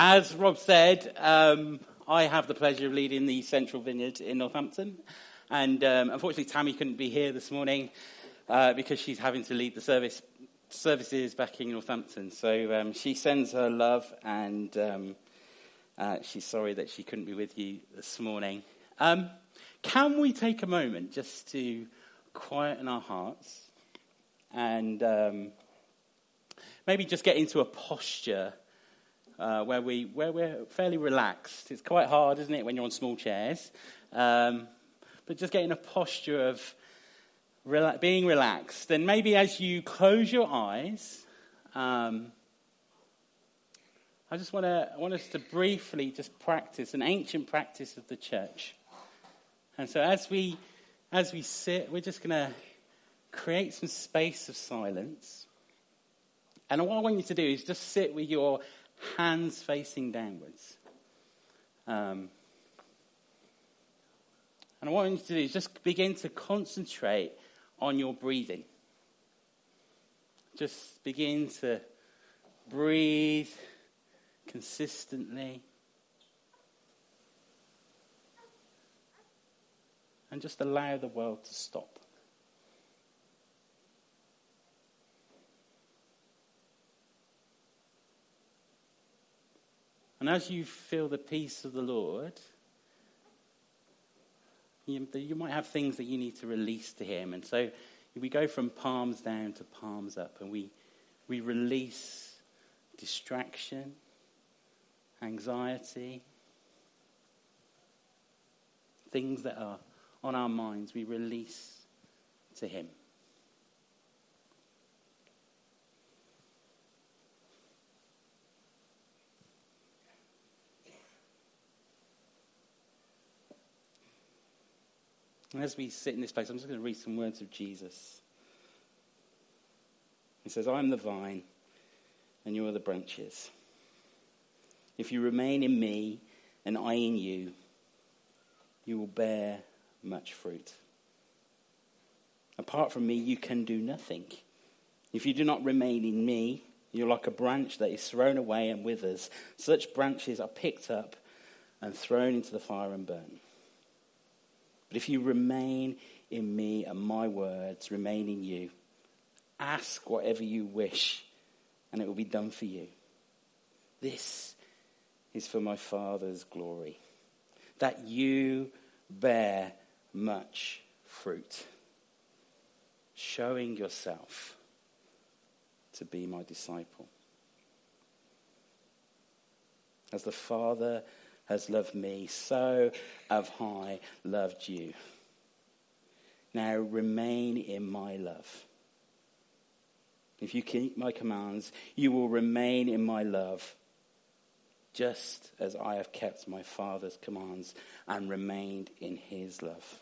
As Rob said, um, I have the pleasure of leading the Central Vineyard in Northampton. And um, unfortunately, Tammy couldn't be here this morning uh, because she's having to lead the service services back in Northampton. So um, she sends her love, and um, uh, she's sorry that she couldn't be with you this morning. Um, can we take a moment just to quieten our hearts and um, maybe just get into a posture uh, where, we, where we're fairly relaxed. It's quite hard, isn't it, when you're on small chairs? Um, but just getting a posture of rela- being relaxed. And maybe as you close your eyes, um, I just want to want us to briefly just practice an ancient practice of the church. And so as we as we sit, we're just going to create some space of silence. And what I want you to do is just sit with your hands facing downwards. Um, and what I want you to do is just begin to concentrate on your breathing. Just begin to breathe consistently. And just allow the world to stop. And as you feel the peace of the Lord, you, you, might have things that you need to release to Him. And so we go from palms down to palms up, and we, we release distraction, anxiety, things that are on our minds, we release to Him. And as we sit in this place, I'm just going to read some words of Jesus. He says, I am the vine, and you are the branches. If you remain in me, and I in you, you will bear much fruit. Apart from me, you can do nothing. If you do not remain in me, you're like a branch that is thrown away and withers. Such branches are picked up and thrown into the fire and burned. But if you remain in me and my words remain in you, ask whatever you wish and it will be done for you. This is for my Father's glory, that you bear much fruit, showing yourself to be my disciple. As the Father has loved me, so have I loved you. Now remain in my love. If you keep my commands, you will remain in my love, just as I have kept my Father's commands and remained in his love.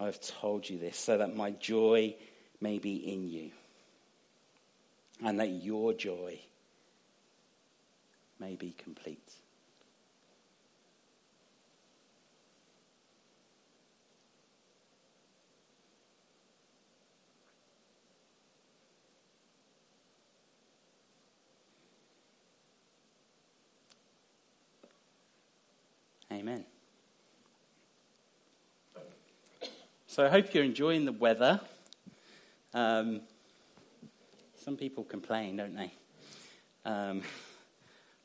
I have told you this so that my joy may be in you, and that your joy may be complete. Amen. So I hope you're enjoying the weather. Um, some people complain, don't they? Um,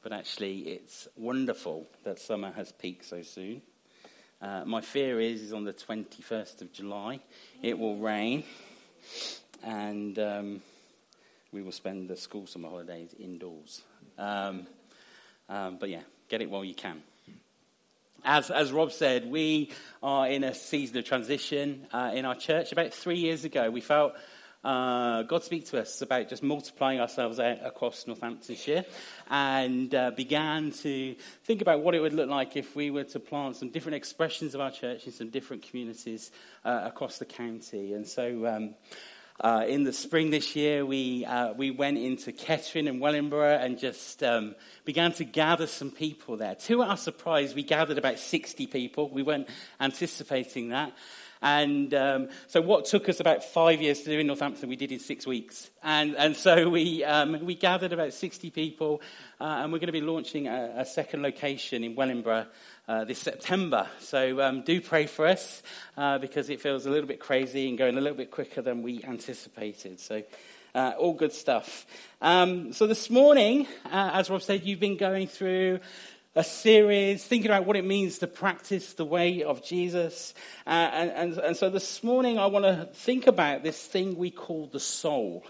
but actually it's wonderful that summer has peaked so soon. Uh, my fear is, is on the 21st of July, it will rain, and um, we will spend the school summer holidays indoors. Um, um, but yeah, get it while you can. As, as Rob said, we are in a season of transition uh, in our church. About three years ago, we felt uh, God speak to us about just multiplying ourselves out across Northamptonshire and uh, began to think about what it would look like if we were to plant some different expressions of our church in some different communities uh, across the county. And so um, uh, in the spring this year, we, uh, we went into Kettering and Wellingborough and just um, began to gather some people there. To our surprise, we gathered about 60 people. We weren't anticipating that. And um, so, what took us about five years to do in Northampton, we did in six weeks. And, and so, we, um, we gathered about 60 people, uh, and we're going to be launching a, a second location in Wellingborough uh, this September. So, um, do pray for us uh, because it feels a little bit crazy and going a little bit quicker than we anticipated. So, uh, all good stuff. Um, so, this morning, uh, as Rob said, you've been going through a series thinking about what it means to practice the way of Jesus. Uh, and, and, and, so this morning I want to think about this thing we call the soul.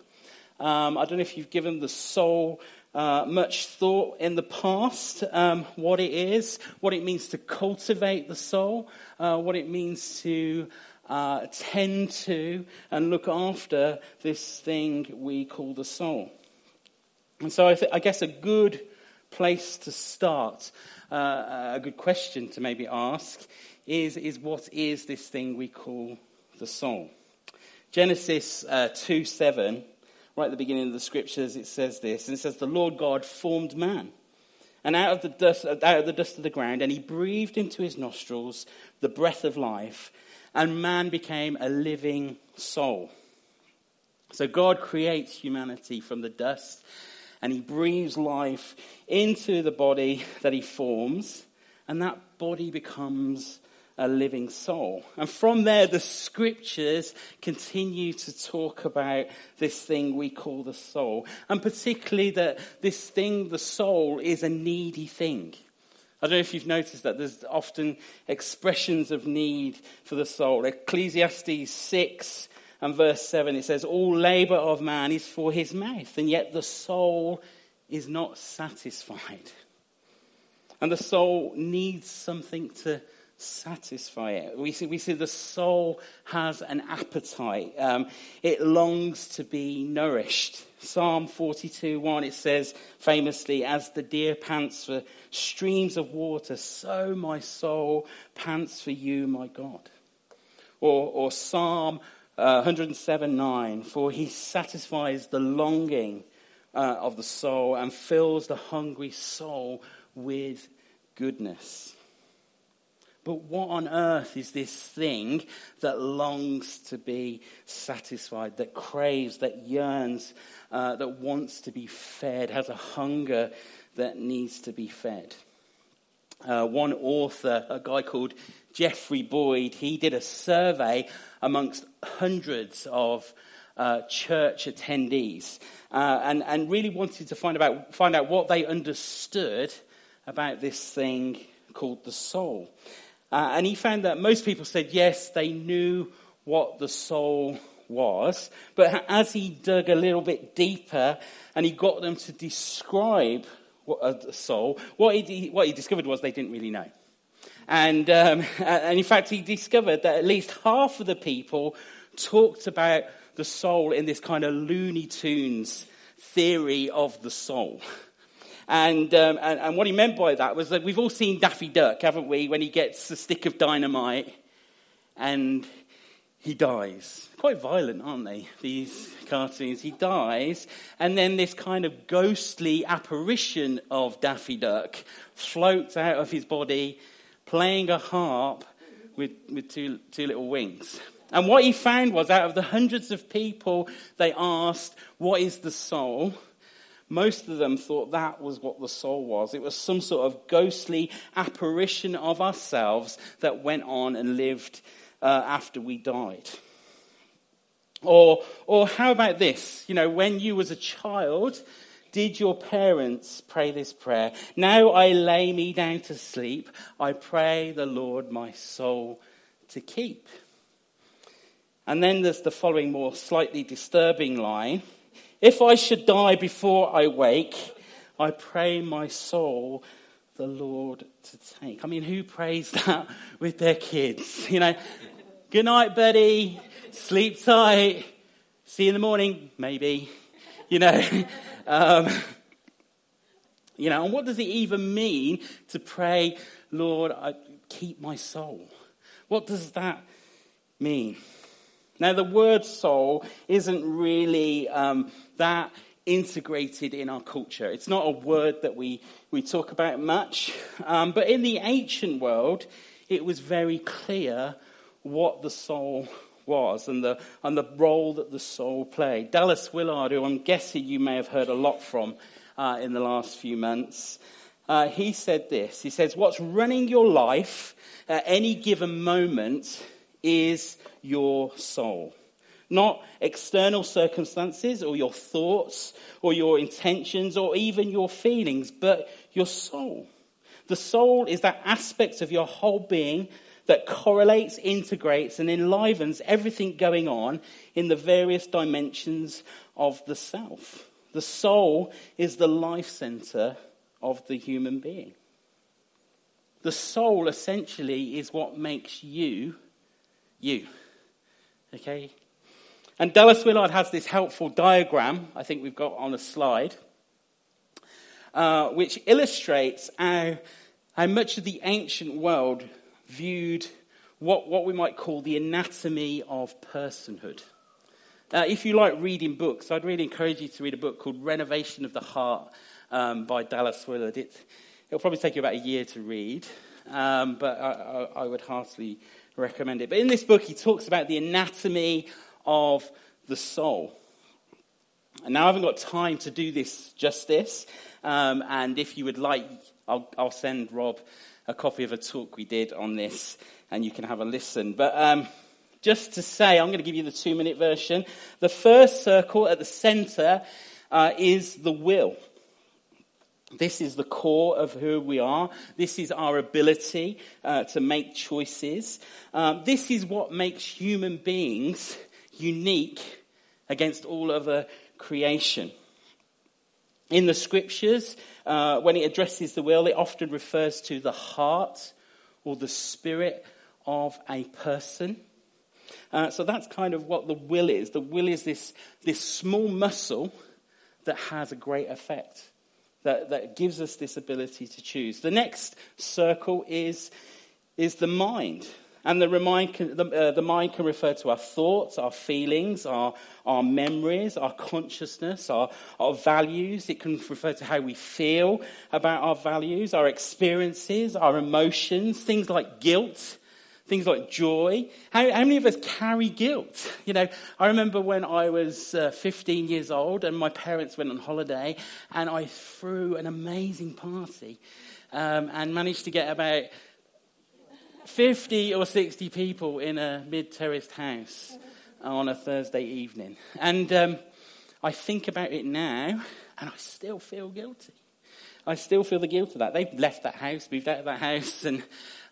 Um, I don't know if you've given the soul uh, much thought in the past, um, what it is, what it means to cultivate the soul, uh, what it means to uh, tend to and look after this thing we call the soul. And so I, th- I guess a good place to start, uh, a good question to maybe ask, is, is what is this thing we call the soul? Genesis uh, 2 7, right at the beginning of the scriptures, it says this, and it says, The Lord God formed man. And out of, the dust, out of the dust of the ground, and he breathed into his nostrils the breath of life, and man became a living soul. So God creates humanity from the dust and he breathes life into the body that he forms, and that body becomes a living soul. And from there, the scriptures continue to talk about this thing we call the soul, and particularly that this thing, the soul, is a needy thing. I don't know if you've noticed that there's often expressions of need for the soul. Ecclesiastes 6 and verse 7, it says, All labor of man is for his mouth, and yet the soul is not satisfied. And the soul needs something to satisfy it. We see, we see the soul has an appetite. Um, it longs to be nourished. Psalm 42 1, it says famously, As the deer pants for streams of water, so my soul pants for you, my God. Or, or Psalm uh, 107 9, for he satisfies the longing uh, of the soul and fills the hungry soul with goodness. But what on earth is this thing that longs to be satisfied, that craves, that yearns, uh, that wants to be fed, has a hunger that needs to be fed? Uh, one author, a guy called Jeffrey Boyd, he did a survey amongst hundreds of uh, church attendees uh, and, and really wanted to find, about, find out what they understood about this thing called the soul. Uh, and he found that most people said yes, they knew what the soul was, but as he dug a little bit deeper and he got them to describe a soul, what he, what he discovered was they didn't really know. And, um, and in fact, he discovered that at least half of the people talked about the soul in this kind of Looney Tunes theory of the soul. And, um, and, and, what he meant by that was that we've all seen Daffy Duck, haven't we, when he gets a stick of dynamite and he dies. Quite violent, aren't they, these cartoons? He dies, and then this kind of ghostly apparition of Daffy Duck floats out of his body playing a harp with, with two, two little wings. And what he found was out of the hundreds of people they asked, What is the soul? Most of them thought that was what the soul was. It was some sort of ghostly apparition of ourselves that went on and lived uh, after we died. Or, or how about this? You know, when you was a child, did your parents pray this prayer? Now I lay me down to sleep. I pray the Lord my soul to keep. And then there's the following more slightly disturbing line. If I should die before I wake, I pray my soul the Lord to take. I mean, who prays that with their kids? You know, good night, buddy. Sleep tight. See you in the morning, maybe. You know, um, you know, and what does it even mean to pray, Lord, I keep my soul? What does that mean? Now, the word soul isn't really um, that integrated in our culture. It's not a word that we, we talk about much. Um, but in the ancient world, it was very clear what the soul was and the, and the role that the soul played. Dallas Willard, who I'm guessing you may have heard a lot from uh, in the last few months, uh, he said this. He says, What's running your life at any given moment is your soul. Not external circumstances or your thoughts or your intentions or even your feelings, but your soul. The soul is that aspect of your whole being that correlates, integrates, and enlivens everything going on in the various dimensions of the self. The soul is the life center of the human being. The soul essentially is what makes you, you. Okay? And Dallas Willard has this helpful diagram, I think we've got on a slide, uh, which illustrates how, how much of the ancient world viewed what, what we might call the anatomy of personhood. Uh, if you like reading books, I'd really encourage you to read a book called Renovation of the Heart um, by Dallas Willard. It, will probably take you about a year to read, um, but I, I, I would heartily recommend it. But in this book, he talks about the anatomy of the soul. And now I haven't got time to do this justice. Um, and if you would like, I'll, I'll, send Rob a copy of a talk we did on this, and you can have a listen. But um, just to say, I'm going to give you the two minute version. The first circle at the center uh, is the will. This is the core of who we are. This is our ability uh, to make choices. Um, this is what makes human beings unique against all other creation. In the scriptures, uh, when it addresses the will, it often refers to the heart or the spirit of a person. Uh, so that's kind of what the will is. The will is this, this small muscle that has a great effect, that, that gives us this ability to choose. The next circle is, is the mind. And the mind, can, the, uh, the mind can refer to our thoughts, our feelings, our, our memories, our consciousness, our, our values. It can refer to how we feel about our values, our experiences, our emotions, things like guilt, things like joy. How, how many of us carry guilt? You know, I remember when I was uh, 15 years old and my parents went on holiday and I threw an amazing party um, and managed to get about 50 or 60 people in a mid terraced house on a Thursday evening. And um, I think about it now, and I still feel guilty. I still feel the guilt of that. They've left that house, moved out of that house, and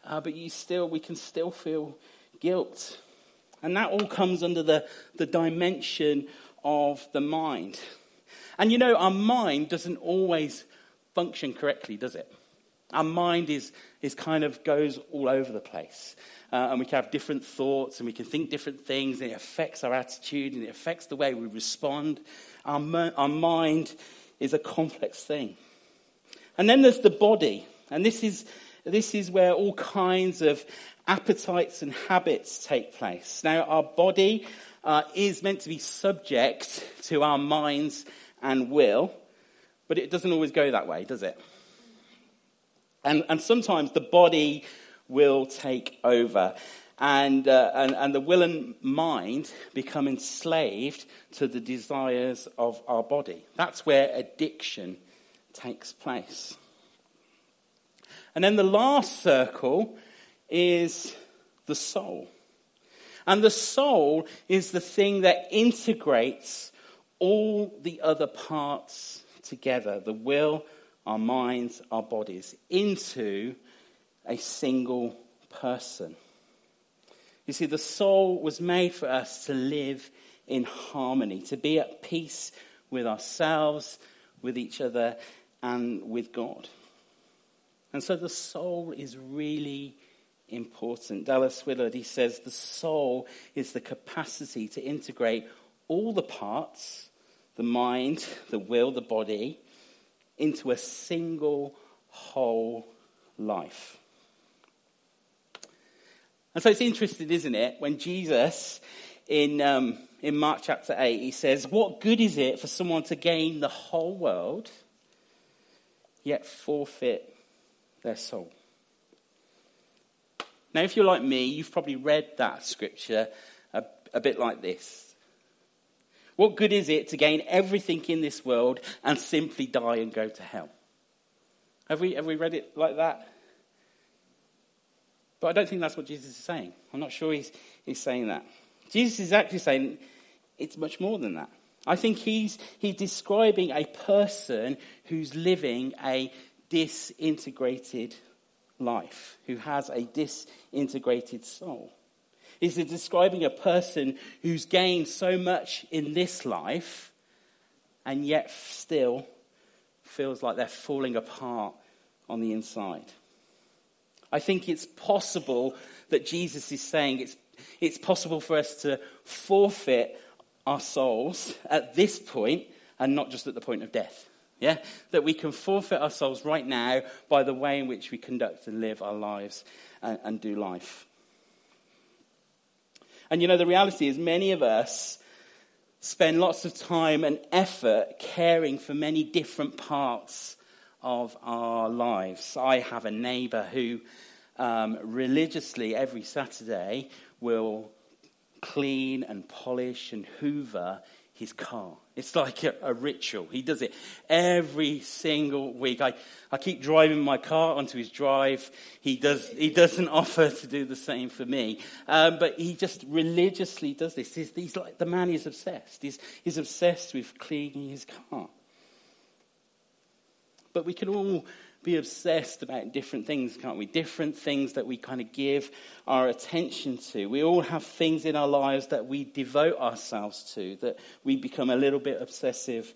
uh, but you still, we can still feel guilt, and that all comes under the the dimension of the mind. And you know, our mind doesn't always function correctly, does it? Our mind is, is kind of goes all over the place. Uh, and we can have different thoughts and we can think different things and it affects our attitude and it affects the way we respond. Our, our mind is a complex thing. And then there's the body. And this is, this is where all kinds of appetites and habits take place. Now, our body uh, is meant to be subject to our minds and will, but it doesn't always go that way, does it? And, and sometimes the body will take over. And, uh, and, and the will and mind become enslaved to the desires of our body. That's where addiction takes place. And then the last circle is the soul. And the soul is the thing that integrates all the other parts together the will, our minds, our bodies into a single person. You see, the soul was made for us to live in harmony, to be at peace with ourselves, with each other, and with God. And so the soul is really important. Dallas Willard, he says, the soul is the capacity to integrate all the parts, the mind, the will, the body, into a single whole life. And so it's interesting, isn't it, when Jesus in, um, in Mark chapter 8, he says, What good is it for someone to gain the whole world, yet forfeit their soul? Now, if you're like me, you've probably read that scripture a, a bit like this. What good is it to gain everything in this world and simply die and go to hell? Have we, have we read it like that? But I don't think that's what Jesus is saying. I'm not sure he's, he's saying that. Jesus is actually saying it's much more than that. I think he's, he's describing a person who's living a disintegrated life, who has a disintegrated soul. He's describing a person who's gained so much in this life and yet still feels like they're falling apart on the inside. I think it's possible that Jesus is saying it's, it's possible for us to forfeit our souls at this point and not just at the point of death. Yeah? That we can forfeit our souls right now by the way in which we conduct and live our lives and, and do life. And you know, the reality is many of us spend lots of time and effort caring for many different parts of our lives. I have a neighbor who um, religiously every Saturday will clean and polish and hoover his car. It's like a, a, ritual. He does it every single week. I, I keep driving my car onto his drive. He, does, he doesn't offer to do the same for me. Um, but he just religiously does this. He's, he's like, the man is obsessed. He's, he's obsessed with cleaning his car. But we can all be obsessed about different things, can't we? Different things that we kind of give our attention to. We all have things in our lives that we devote ourselves to, that we become a little bit obsessive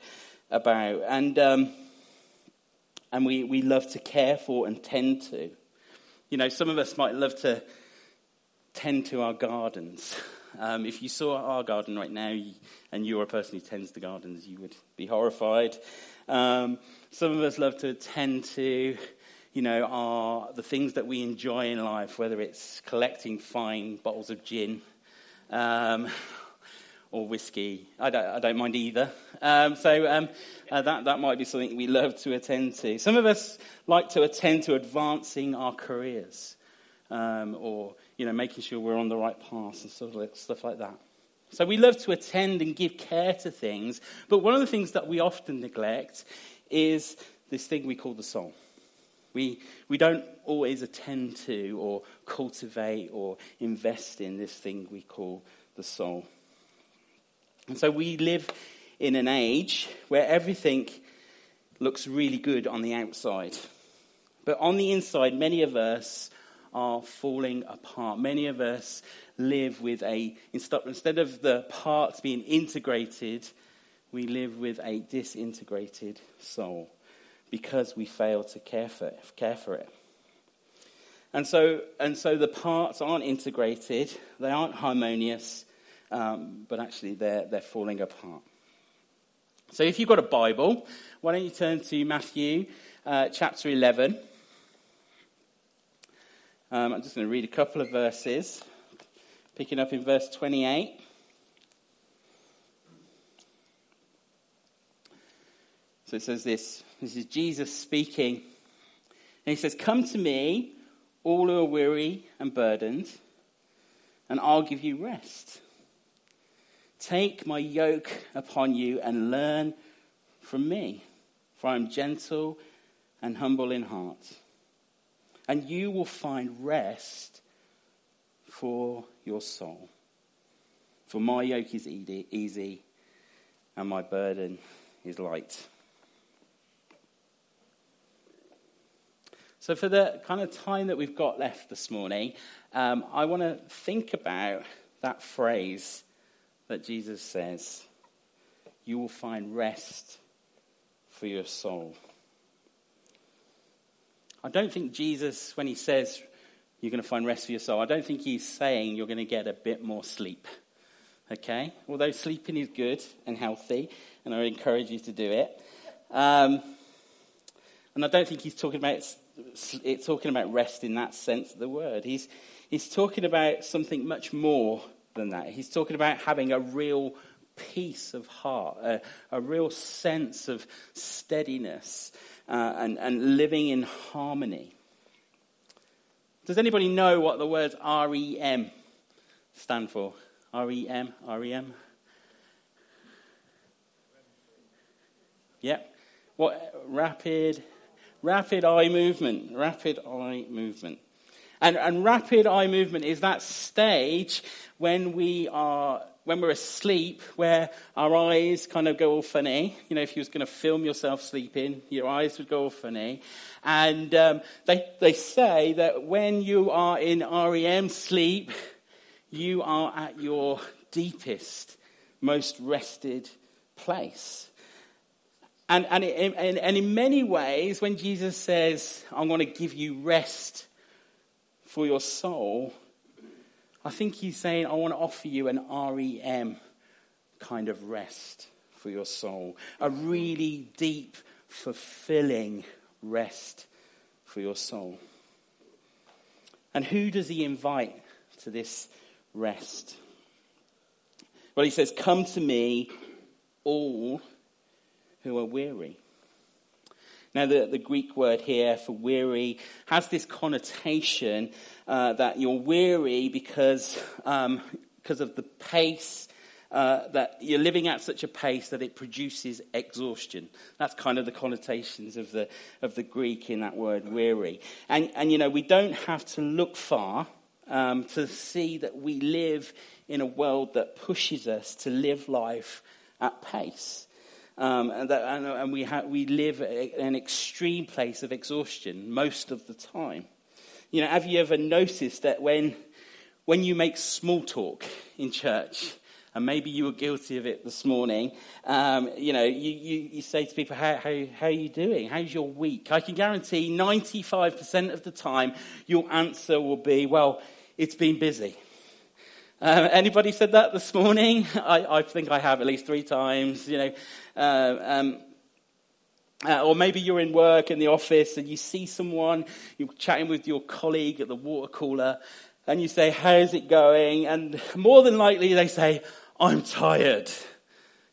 about. And, um, and we, we love to care for and tend to. You know, some of us might love to tend to our gardens. Um, if you saw our garden right now and you're a person who tends to gardens, you would be horrified. Um, some of us love to attend to, you know, our, the things that we enjoy in life, whether it's collecting fine bottles of gin um, or whiskey. I don't, I don't mind either. Um, so um, uh, that, that might be something we love to attend to. Some of us like to attend to advancing our careers um, or, you know, making sure we're on the right path and stuff like, stuff like that. So we love to attend and give care to things, but one of the things that we often neglect is this thing we call the soul. We, we don't always attend to or cultivate or invest in this thing we call the soul. And so we live in an age where everything looks really good on the outside. But on the inside, many of us are falling apart. Many of us live with a, instead of the parts being integrated, we live with a disintegrated soul because we fail to care for it. Care for it. And so, and so the parts aren't integrated, they aren't harmonious, um, but actually they're, they're falling apart. So if you've got a Bible, why don't you turn to Matthew uh, chapter 11. Um, I'm just going to read a couple of verses, picking up in verse 28. So it says this this is Jesus speaking. And he says, Come to me, all who are weary and burdened, and I'll give you rest. Take my yoke upon you and learn from me, for I am gentle and humble in heart and you will find rest for your soul. For my yoke is easy and my burden is light. So, for the kind of time that we've got left this morning, um, I want to think about that phrase that Jesus says You will find rest for your soul. I don't think Jesus, when he says you're going to find rest for your soul, I don't think he's saying you're going to get a bit more sleep. Okay? Although sleeping is good and healthy, and I encourage you to do it. Um, and I don't think he's talking about it's talking about rest in that sense of the word. He's, he's talking about something much more than that. He's talking about having a real peace of heart, a, a real sense of steadiness, uh, and, and living in harmony. Does anybody know what the words REM stand for? REM? REM? Yep. What? Rapid, rapid eye movement. Rapid eye movement. And, and rapid eye movement is that stage when we are when we're asleep, where our eyes kind of go all funny. You know, if you was going to film yourself sleeping, your eyes would go all funny. And um, they, they say that when you are in REM sleep, you are at your deepest, most rested place. And, and, in, and in many ways, when Jesus says, I'm going to give you rest for your soul, I think he's saying, I want to offer you an REM kind of rest for your soul. A really deep, fulfilling rest for your soul. And who does he invite to this rest? Well, he says, Come to me, all who are weary. Now, the, the Greek word here for weary has this connotation uh, that you're weary because, um, because of the pace uh, that you're living at such a pace that it produces exhaustion. That's kind of the connotations of the, of the Greek in that word weary. And, and you know, we don't have to look far um, to see that we live in a world that pushes us to live life at pace. Um, and, that, and, and we, ha- we live in an extreme place of exhaustion most of the time. You know, have you ever noticed that when, when you make small talk in church, and maybe you were guilty of it this morning, um, you know, you, you, you, say to people, how, how, how are you doing? How's your week? I can guarantee 95% of the time your answer will be, well, it's been busy. Um, anybody said that this morning? I, I, think I have at least three times. You know, uh, um, uh, or maybe you're in work in the office and you see someone, you're chatting with your colleague at the water cooler, and you say, "How's it going?" And more than likely they say, "I'm tired."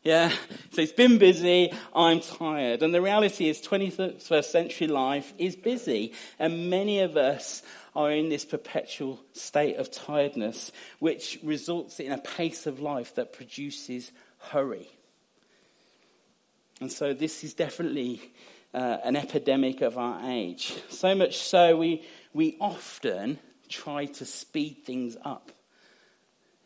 Yeah, so it's been busy, I'm tired. And the reality is 21st century life is busy. And many of us are in this perpetual state of tiredness, which results in a pace of life that produces hurry. And so this is definitely uh, an epidemic of our age. So much so, we, we often try to speed things up.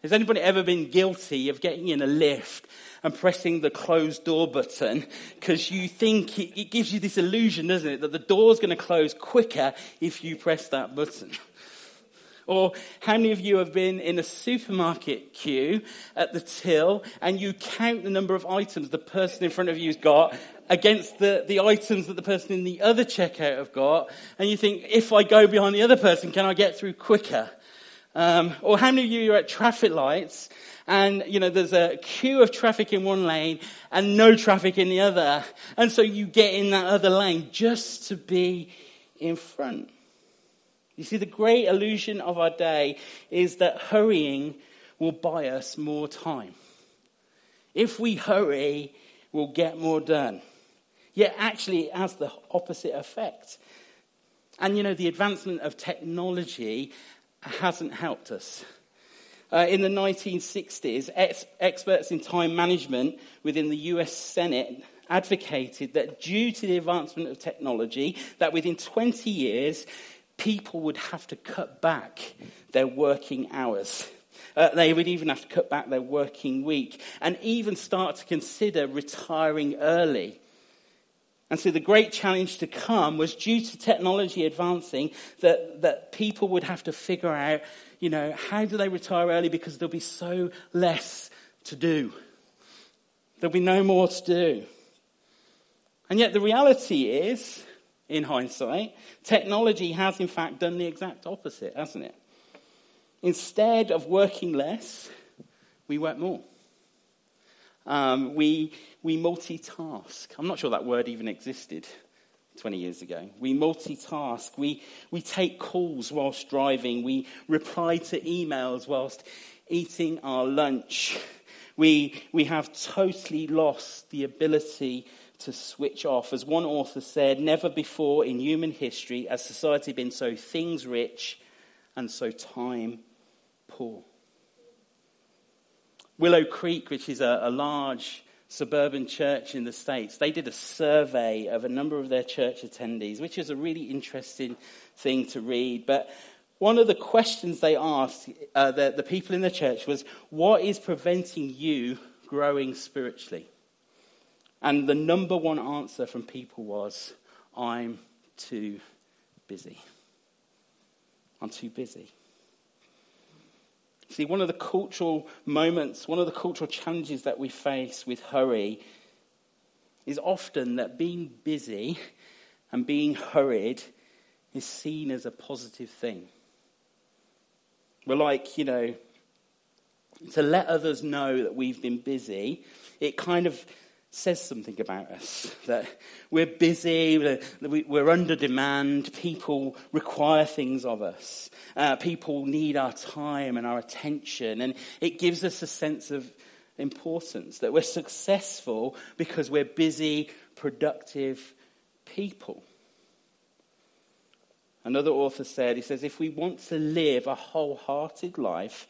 Has anybody ever been guilty of getting in a lift and pressing the closed door button because you think it, it, gives you this illusion, doesn't it, that the door's going to close quicker if you press that button? Or how many of you have been in a supermarket queue at the till and you count the number of items the person in front of you's got against the, the items that the person in the other checkout have got and you think, if I go behind the other person, can I get through quicker? Um, or how many of you are at traffic lights and, you know, there's a queue of traffic in one lane and no traffic in the other. And so you get in that other lane just to be in front. You see, the great illusion of our day is that hurrying will buy us more time. If we hurry, we'll get more done. Yet actually it has the opposite effect. And you know, the advancement of technology hasn't helped us. Uh, in the 1960s, ex- experts in time management within the US Senate advocated that due to the advancement of technology, that within 20 years, people would have to cut back their working hours. Uh, they would even have to cut back their working week and even start to consider retiring early. And so the great challenge to come was due to technology advancing that, that people would have to figure out, you know, how do they retire early because there'll be so less to do. There'll be no more to do. And yet the reality is, in hindsight, technology has in fact done the exact opposite, hasn't it? Instead of working less, we work more. Um, we, we multitask. I'm not sure that word even existed 20 years ago. We multitask. We, we take calls whilst driving. We reply to emails whilst eating our lunch. We, we have totally lost the ability to switch off. As one author said, never before in human history has society been so things rich and so time poor. Willow Creek, which is a, a large suburban church in the States, they did a survey of a number of their church attendees, which is a really interesting thing to read. But one of the questions they asked uh, the, the people in the church was, What is preventing you growing spiritually? And the number one answer from people was, I'm too busy. I'm too busy. See, one of the cultural moments, one of the cultural challenges that we face with hurry is often that being busy and being hurried is seen as a positive thing. We're like, you know, to let others know that we've been busy, it kind of says something about us. That we're busy, we're under demand, people require things of us, uh, people need our time and our attention, and it gives us a sense of importance that we're successful because we're busy, productive people. Another author said, he says, if we want to live a wholehearted life,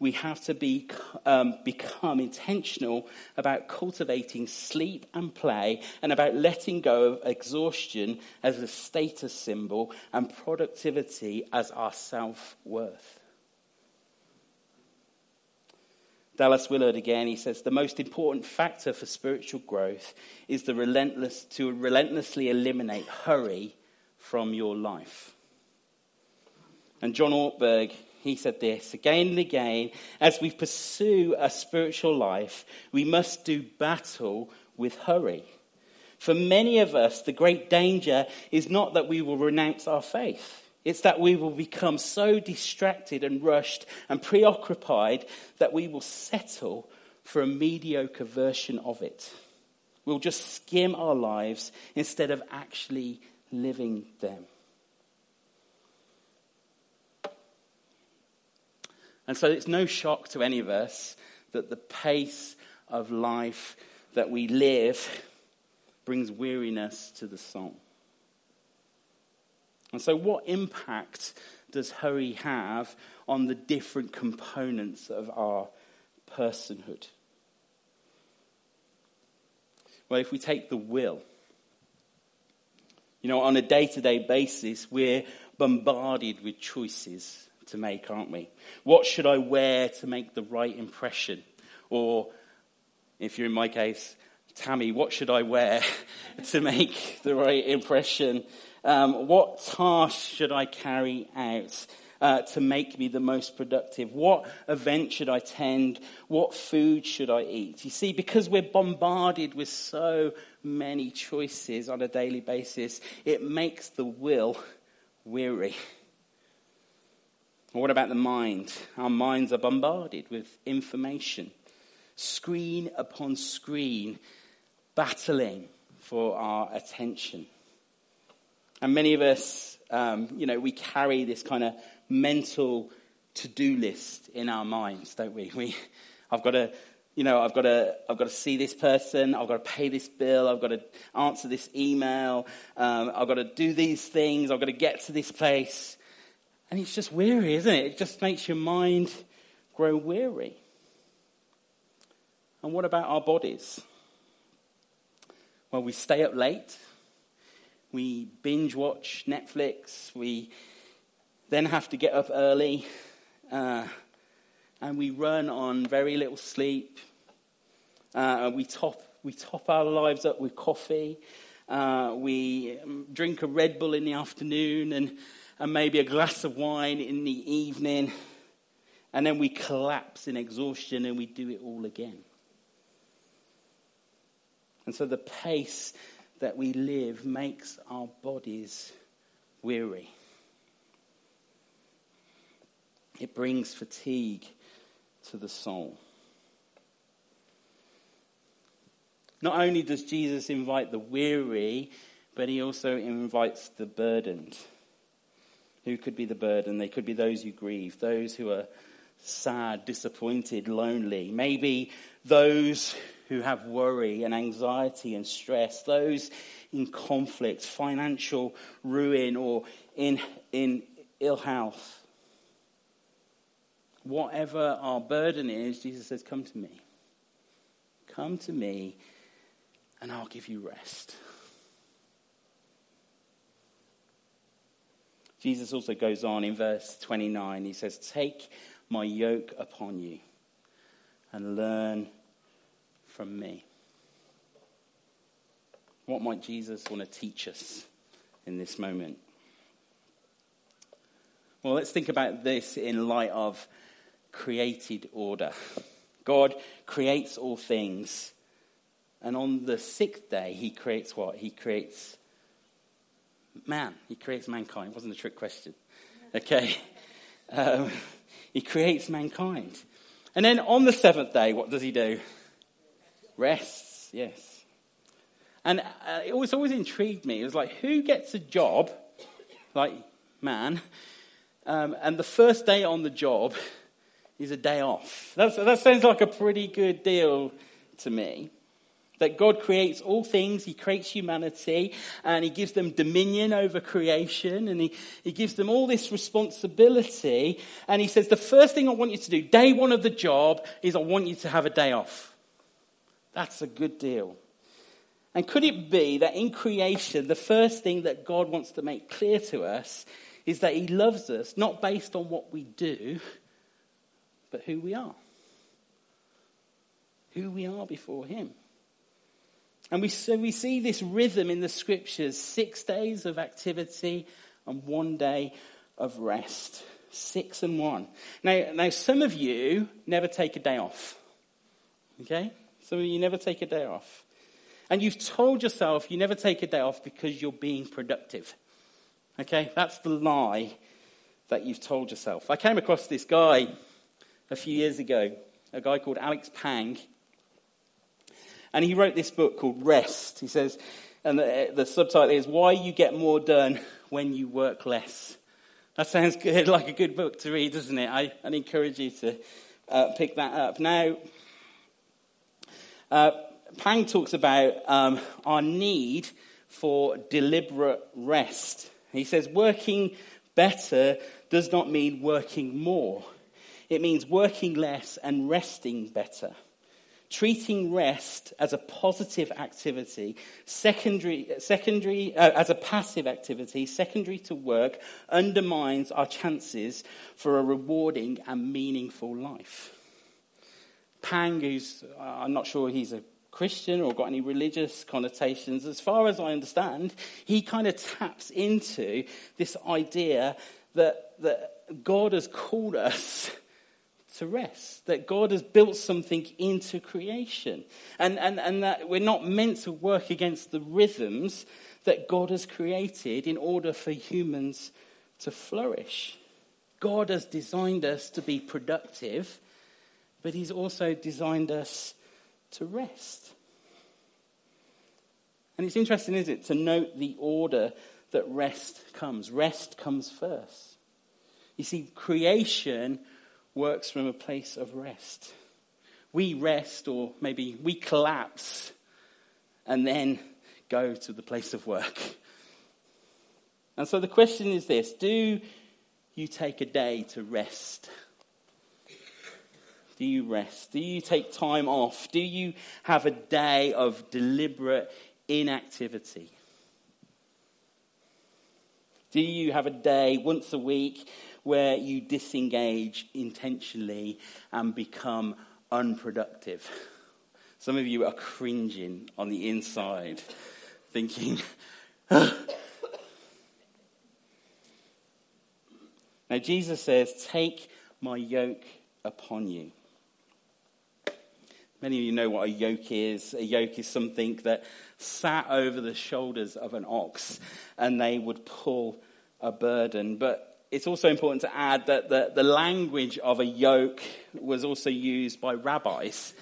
we have to be, um, become intentional about cultivating sleep and play and about letting go of exhaustion as a status symbol and productivity as our self worth. Dallas Willard again, he says, the most important factor for spiritual growth is the relentless, to relentlessly eliminate hurry from your life. And John Ortberg, he said this again and again as we pursue a spiritual life, we must do battle with hurry. For many of us, the great danger is not that we will renounce our faith. It's that we will become so distracted and rushed and preoccupied that we will settle for a mediocre version of it. We'll just skim our lives instead of actually living them. And so it's no shock to any of us that the pace of life that we live brings weariness to the soul. And so, what impact does hurry have on the different components of our personhood? Well, if we take the will, you know, on a day to day basis, we're bombarded with choices to make, aren't we? What should I wear to make the right impression? Or, if you're in my case, Tammy, what should I wear to make the right impression? Um, what task should I carry out uh, to make me the most productive? What event should I attend? What food should I eat? You see, because we're bombarded with so many choices on a daily basis, it makes the will weary. What about the mind? Our minds are bombarded with information, screen upon screen, battling for our attention. And many of us, um, you know, we carry this kind of mental to-do list in our minds, don't we? We, I've got to, you know, I've got to, I've got to see this person, I've got to pay this bill, I've got to answer this email, um, I've got to do these things, I've got to get to this place. And it's just weary, isn't it? It just makes your mind grow weary. And what about our bodies? Well, we stay up late. We binge watch Netflix. We then have to get up early. Uh, and we run on very little sleep. Uh, we, top, we top our lives up with coffee. Uh, we drink a Red Bull in the afternoon and and maybe a glass of wine in the evening, and then we collapse in exhaustion and we do it all again. And so the pace that we live makes our bodies weary. It brings fatigue to the soul. Not only does Jesus invite the weary, but he also invites the burdened. Who could be the burden? They could be those who grieve, those who are sad, disappointed, lonely. Maybe those who have worry and anxiety and stress, those in conflict, financial ruin, or in, in ill health. whatever our burden is, Jesus says, Come to me. Come to me, and I'll give you rest. Jesus also goes on in verse 29. He says, Take my yoke upon you and learn from me. What might Jesus want to teach us in this moment? Well, let's think about this in light of created order. God creates all things, and on the sixth day, he creates what? He creates man. He creates mankind. It wasn't a trick question. Okay. Um, he creates mankind. And then on the seventh day, what does he do? Rests, yes. And uh, it was always intrigued me. It was like, who gets a job, like man, um, and the first day on the job is a day off? That's, that sounds like a pretty good deal to me that God creates all things, He creates humanity, and He gives them dominion over creation, and He, he gives them all this responsibility. And He says, The first thing I want you to do, day one of the job, is I want you to have a day off. That's a good deal. And could it be that in creation, the first thing that God wants to make clear to us is that He loves us not based on what we do, but who we are? Who we are before Him. And we, so we see this rhythm in the scriptures six days of activity and one day of rest. Six and one. Now, now, some of you never take a day off. Okay? Some of you never take a day off. And you've told yourself you never take a day off because you're being productive. Okay? That's the lie that you've told yourself. I came across this guy a few years ago, a guy called Alex Pang. And he wrote this book called Rest. He says, and the, the subtitle is Why You Get More Done When You Work Less. That sounds good, like a good book to read, doesn't it? I, would encourage you to uh, pick that up. Now, uh, Pang talks about um, our need for deliberate rest. He says, working better does not mean working more. It means working less and resting better treating rest as a positive activity, secondary, secondary uh, as a passive activity, secondary to work, undermines our chances for a rewarding and meaningful life. Pang, who's, uh, I'm not sure he's a Christian or got any religious connotations, as far as I understand, he kind of taps into this idea that, that God has called us to rest, that God has built something into creation, and, and, and that we're not meant to work against the rhythms that God has created in order for humans to flourish. God has designed us to be productive, but He's also designed us to rest. And it's interesting, isn't it, to note the order that rest comes. Rest comes first. You see, creation works from a place of rest. We rest, or maybe we collapse, and then go to the place of work. And so the question is this Do you take a day to rest? Do you rest? Do you take time off? Do you have a day of deliberate inactivity? Do you have a day once a week where you disengage intentionally and become unproductive. Some of you are cringing on the inside, thinking, now, Jesus says, Take my yoke upon you. Many of you know what a yoke is. A yoke is something that sat over the shoulders of an ox and they would pull a burden. But it's also important to add that the, the language of a yoke was also used by rabbis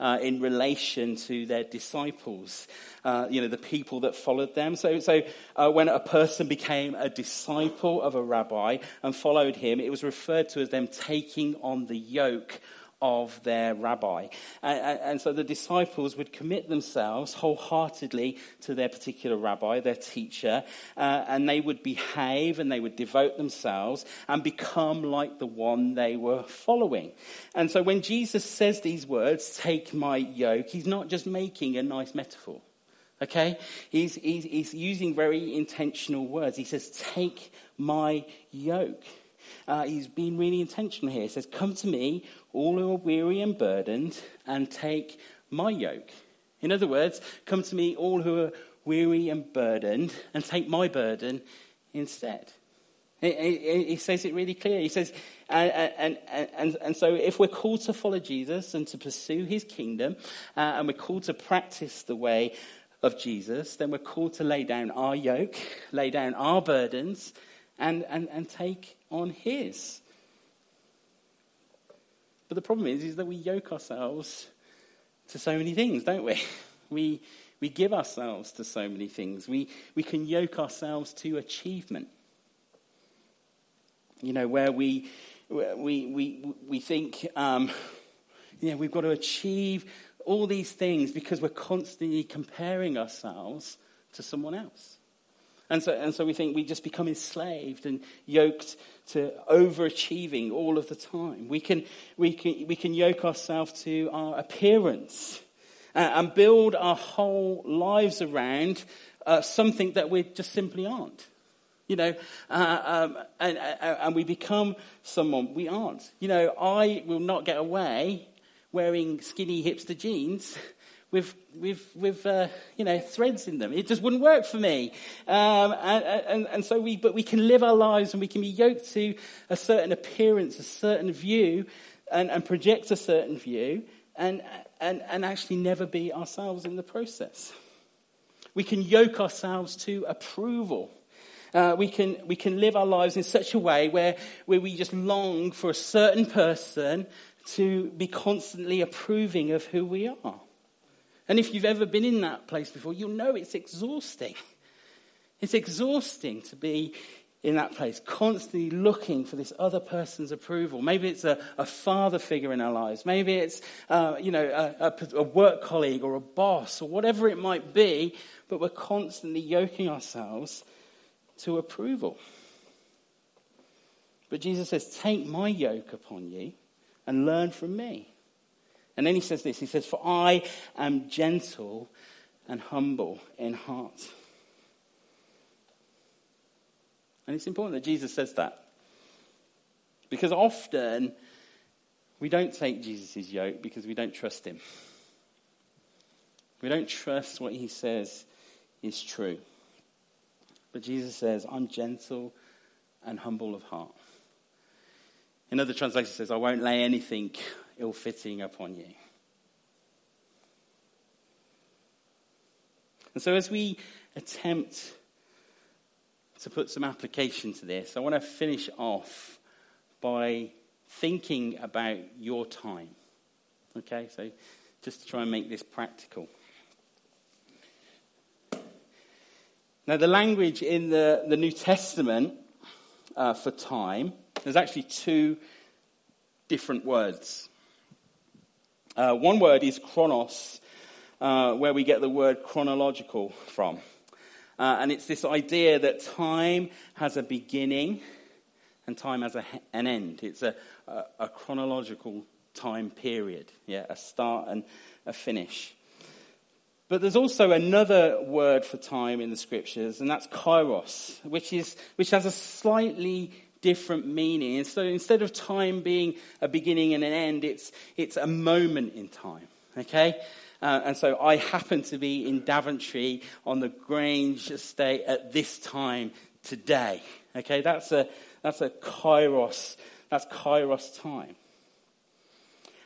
uh, in relation to their disciples, uh, you know, the people that followed them. So, so uh, when a person became a disciple of a rabbi and followed him, it was referred to as them taking on the yoke of their rabbi. And, and, so the disciples would commit themselves wholeheartedly to their particular rabbi, their teacher, uh, and they would behave and they would devote themselves and become like the one they were following. And so when Jesus says these words, take my yoke, he's not just making a nice metaphor. Okay? He's, he's, he's using very intentional words. He says, take my yoke. Uh, he's been really intentional here. He says, Come to me, all who are weary and burdened, and take my yoke. In other words, come to me, all who are weary and burdened, and take my burden instead. He says it really clear. He says, and, and, and, and so if we're called to follow Jesus and to pursue his kingdom, uh, and we're called to practice the way of Jesus, then we're called to lay down our yoke, lay down our burdens, and, and, and take on his. But the problem is, is that we yoke ourselves to so many things, don't we? We, we give ourselves to so many things. We, we can yoke ourselves to achievement. You know, where we, we, we, we think, um, you know, we've got to achieve all these things because we're constantly comparing ourselves to someone else. And so, and so we think we just become enslaved and yoked to overachieving all of the time. We can, we can, we can yoke ourselves to our appearance uh, and build our whole lives around uh, something that we just simply aren't. You know, uh, um, and, uh, and we become someone we aren't. You know, I will not get away wearing skinny hipster jeans with, with, with uh, you know, threads in them. It just wouldn't work for me. Um, and, and, and so we, but we can live our lives and we can be yoked to a certain appearance, a certain view, and, and project a certain view, and, and, and actually never be ourselves in the process. We can yoke ourselves to approval. Uh, we, can, we can live our lives in such a way where, where we just long for a certain person to be constantly approving of who we are. And if you've ever been in that place before, you'll know it's exhausting. It's exhausting to be in that place, constantly looking for this other person's approval. Maybe it's a, a father figure in our lives. Maybe it's, uh, you know, a, a, a work colleague or a boss or whatever it might be, but we're constantly yoking ourselves to approval. But Jesus says, Take my yoke upon you and learn from me. And then he says this He says, For I am gentle and humble in heart. And it's important that Jesus says that. Because often we don't take Jesus' yoke because we don't trust him. We don't trust what he says is true. But Jesus says, I'm gentle and humble of heart. Another translation says, I won't lay anything ill fitting upon you. And so, as we attempt to put some application to this, I want to finish off by thinking about your time. Okay, so just to try and make this practical. Now, the language in the, the New Testament uh, for time, there's actually two different words. Uh, one word is chronos, uh, where we get the word chronological from. Uh, and it's this idea that time has a beginning and time has a, an end. It's a, a, a chronological time period, yeah, a start and a finish. But there's also another word for time in the scriptures, and that's kairos, which, is, which has a slightly different meaning. And so instead of time being a beginning and an end, it's, it's a moment in time. Okay? Uh, and so I happen to be in Daventry on the Grange estate at this time today. Okay? That's a, that's a kairos, that's kairos time.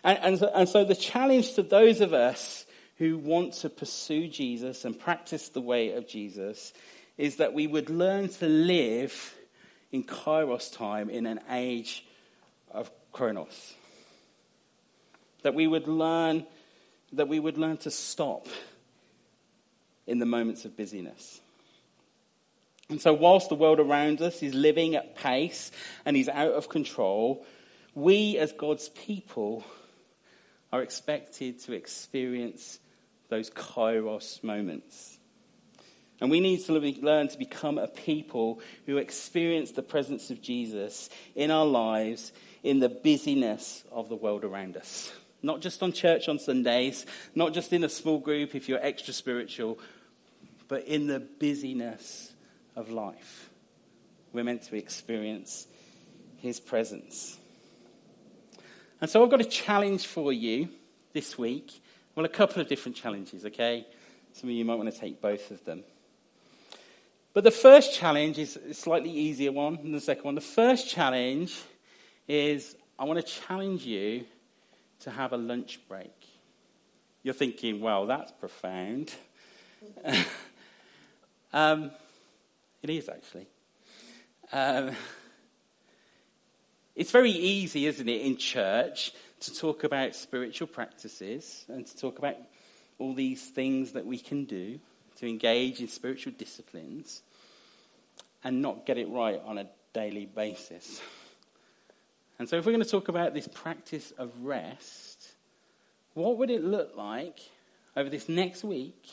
And, and, so, and so the challenge to those of us who want to pursue Jesus and practice the way of Jesus is that we would learn to live in Kairos time in an age of Chronos. That we would learn that we would learn to stop in the moments of busyness. And so, whilst the world around us is living at pace and is out of control, we as God's people are expected to experience those kairos moments. And we need to learn to become a people who experience the presence of Jesus in our lives in the busyness of the world around us. Not just on church on Sundays, not just in a small group if you're extra spiritual, but in the busyness of life. We're meant to experience his presence. And so I've got a challenge for you this week. Well, a couple of different challenges, okay? Some of you might want to take both of them. But the first challenge is a slightly easier one than the second one. The first challenge is I want to challenge you to have a lunch break. You're thinking, well, that's profound. um, it is actually. Um, it's very easy, isn't it, in church to talk about spiritual practices and to talk about all these things that we can do to engage in spiritual disciplines and not get it right on a daily basis. And so, if we're going to talk about this practice of rest, what would it look like over this next week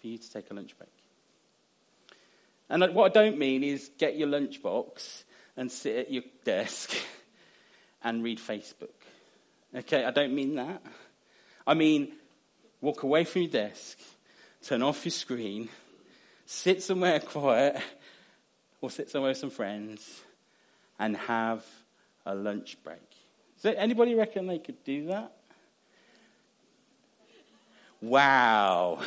for you to take a lunch break? And what I don't mean is get your lunchbox and sit at your desk and read Facebook. Okay, I don't mean that. I mean, walk away from your desk, turn off your screen, sit somewhere quiet, or sit somewhere with some friends, and have a lunch break. Does anybody reckon they could do that? Wow.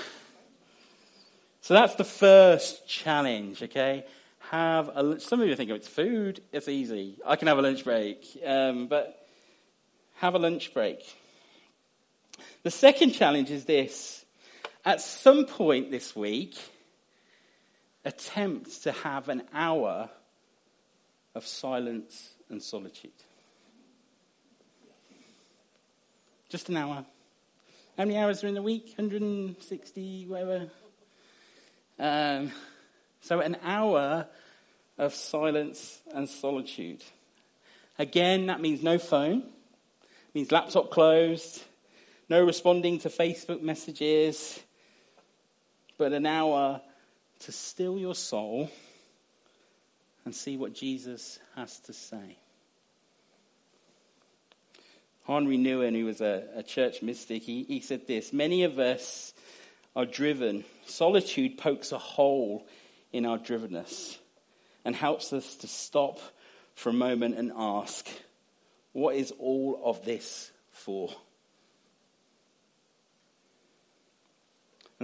So that's the first challenge, okay? Have a, some of you think it's food, it's easy. I can have a lunch break. Um, but have a lunch break. The second challenge is this. At some point this week, attempt to have an hour of silence and solitude. Just an hour. How many hours are in the week? 160, whatever. Um, so, an hour of silence and solitude. Again, that means no phone, it means laptop closed, no responding to Facebook messages, but an hour to still your soul and see what Jesus has to say. Henri Nouwen, who was a, a church mystic, he, he said this Many of us are driven. Solitude pokes a hole in our drivenness and helps us to stop for a moment and ask, What is all of this for?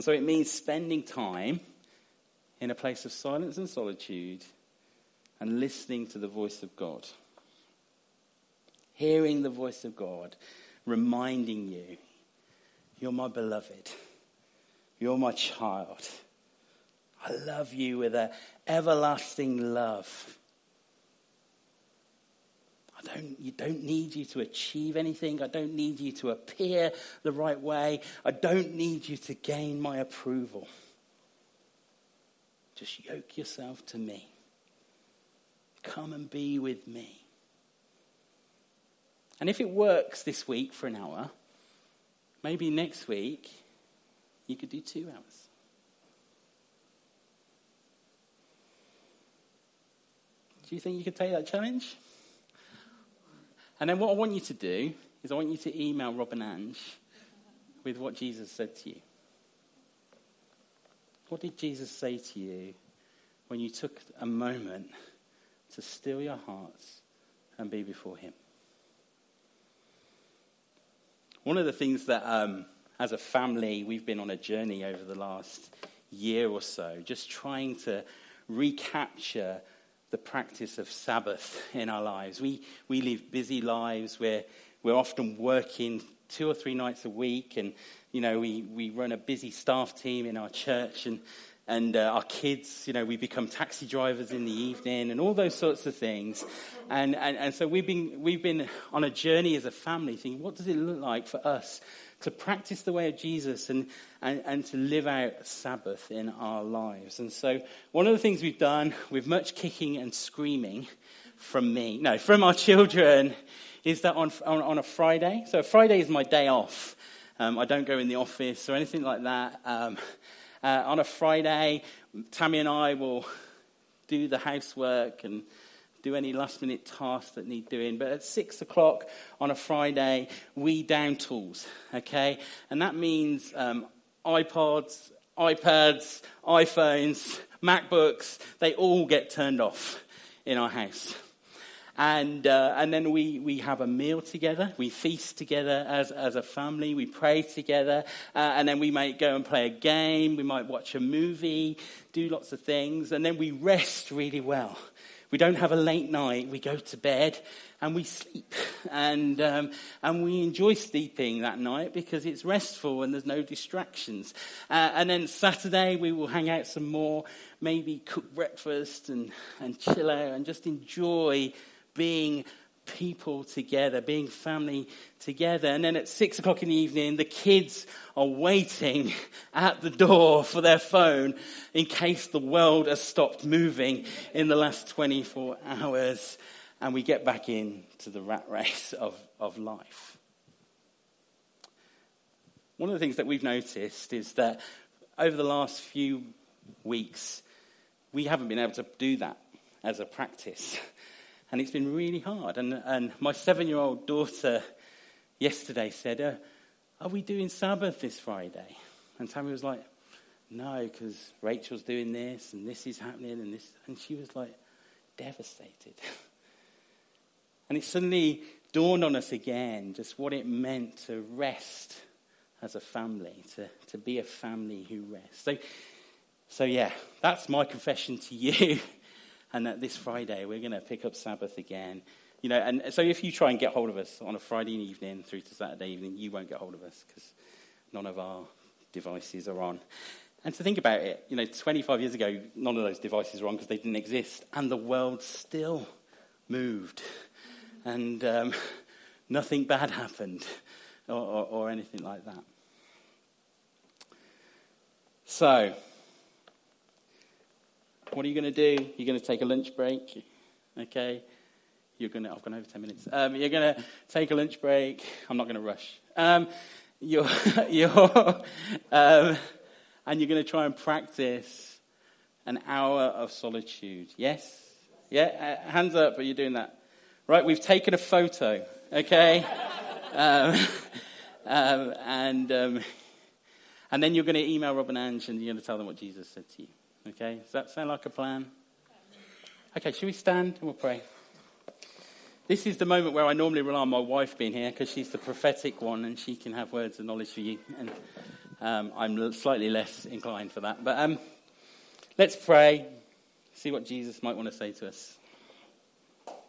And so it means spending time in a place of silence and solitude and listening to the voice of God. Hearing the voice of God, reminding you, you're my beloved. You're my child. I love you with an everlasting love. I don't, you don't need you to achieve anything. I don't need you to appear the right way. I don't need you to gain my approval. Just yoke yourself to me. Come and be with me. And if it works this week for an hour, maybe next week you could do two hours. Do you think you could take that challenge? And then what I want you to do is I want you to email Robin Ange with what Jesus said to you. What did Jesus say to you when you took a moment to still your hearts and be before Him? One of the things that, um, as a family, we've been on a journey over the last year or so, just trying to recapture the practice of Sabbath in our lives. We, we live busy lives. We're, we're often working two or three nights a week, and you know, we, we run a busy staff team in our church, and, and uh, our kids, you know, we become taxi drivers in the evening, and all those sorts of things. And, and, and so we've been, we've been on a journey as a family thinking, what does it look like for us to practice the way of Jesus and, and, and to live out Sabbath in our lives? And so one of the things we've done with much kicking and screaming from me, no, from our children, is that on, on, on a Friday, so Friday is my day off. Um, I don't go in the office or anything like that. Um, uh, on a Friday, Tammy and I will do the housework and do any last minute tasks that need doing. But at six o'clock on a Friday, we down tools, okay? And that means um, iPods, iPads, iPhones, MacBooks, they all get turned off in our house. And, uh, and then we, we have a meal together. We feast together as, as a family. We pray together. Uh, and then we might go and play a game. We might watch a movie, do lots of things. And then we rest really well. We don't have a late night. We go to bed and we sleep. And, um, and we enjoy sleeping that night because it's restful and there's no distractions. Uh, and then Saturday we will hang out some more, maybe cook breakfast and, and chill out and just enjoy being people together, being family together. And then at six o'clock in the evening, the kids are waiting at the door for their phone in case the world has stopped moving in the last 24 hours. And we get back into the rat race of, of life. One of the things that we've noticed is that over the last few weeks, we haven't been able to do that as a practice. And it's been really hard. And, and my seven year old daughter yesterday said, uh, Are we doing Sabbath this Friday? And Tammy was like, No, because Rachel's doing this and this is happening and this. And she was like, devastated. and it suddenly dawned on us again just what it meant to rest as a family, to, to be a family who rests. So, so, yeah, that's my confession to you. and that this Friday we're going to pick up Sabbath again. You know, and so if you try and get hold of us on a Friday evening through to Saturday evening, you won't get hold of us because none of our devices are on. And to think about it, you know, 25 years ago, none of those devices were on because they didn't exist, and the world still moved, and um, nothing bad happened, or, or, or anything like that. So, what are you going to do? You're going to take a lunch break, okay? You're going to, I've gone over 10 minutes. Um, you're going to take a lunch break. I'm not going to rush. Um, you're, you're, um, and you're going to try and practice an hour of solitude. Yes? Yeah? Uh, hands up, are you doing that? Right, we've taken a photo, okay? um, um, and, um, and then you're going to email Robin Ange and you're going to tell them what Jesus said to you. Okay, does that sound like a plan? Okay, should we stand and we'll pray? This is the moment where I normally rely on my wife being here because she's the prophetic one and she can have words of knowledge for you. And um, I'm slightly less inclined for that. But um, let's pray, see what Jesus might want to say to us.